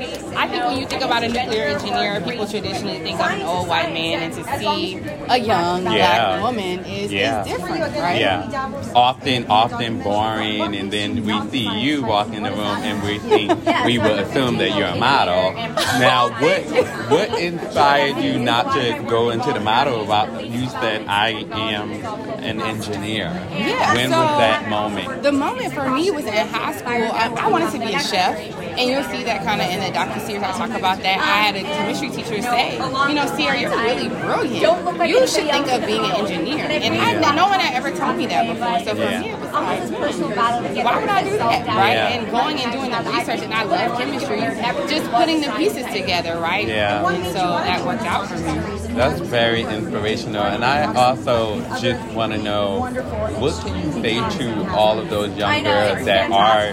I think when you think about a nuclear engineer, people traditionally think of an old white man, and to see a young Yeah. black woman is, Yeah. is different, right? Yeah, often, often boring, and then we see you walk in the room, and we think we would assume that you're a model. Now, what what inspired you not to go into the model About You said I am an engineer. Yeah, When so- was that moment? The moment for me was in high school. I, I wanted to be a chef, and you'll see that kind of in the docu series. I talk about that. I had a chemistry teacher say, you know, Sierra, you're really brilliant. You should think of being an engineer. And I, no one had ever told me that before. So for Yeah. me, it was like, hmm, why would I do that, right? Yeah. And going and doing the research, and I love chemistry. Just putting the pieces together, right? Yeah. And so that worked out for me. That's very inspirational. And I also just want to know what can you say to all of those young girls that are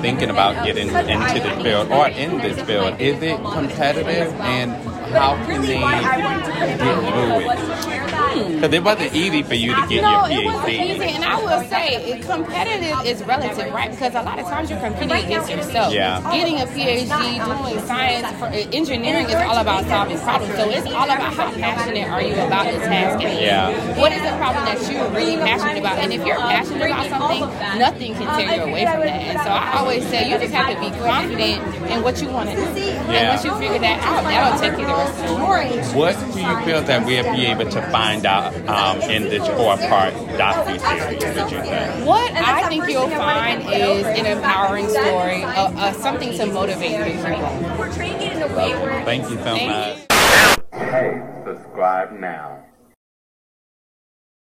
thinking about getting into this field or in this field? Is it competitive and how can they get through it? Because it wasn't easy for you to get No, your it wasn't easy, and I will say, competitive is relative, right? Because a lot of times you're competing against yourself. Yeah. Getting a PhD, doing science, for, uh, engineering is all about solving problems. So it's all about how passionate are you about the task at. Yeah. What is the problem that you're really passionate about? And if you're passionate about something, nothing can tear you away from that. And so I always say, you just have to be confident in what you want to do. And once you figure that out, that'll take you the rest of the way. What do you feel that we'll be able to find out um, in this four-part docu-series, would you say? What I think you'll find is an empowering story, uh, uh, something to motivate you to keep going. Thank you so much. Hey, subscribe now.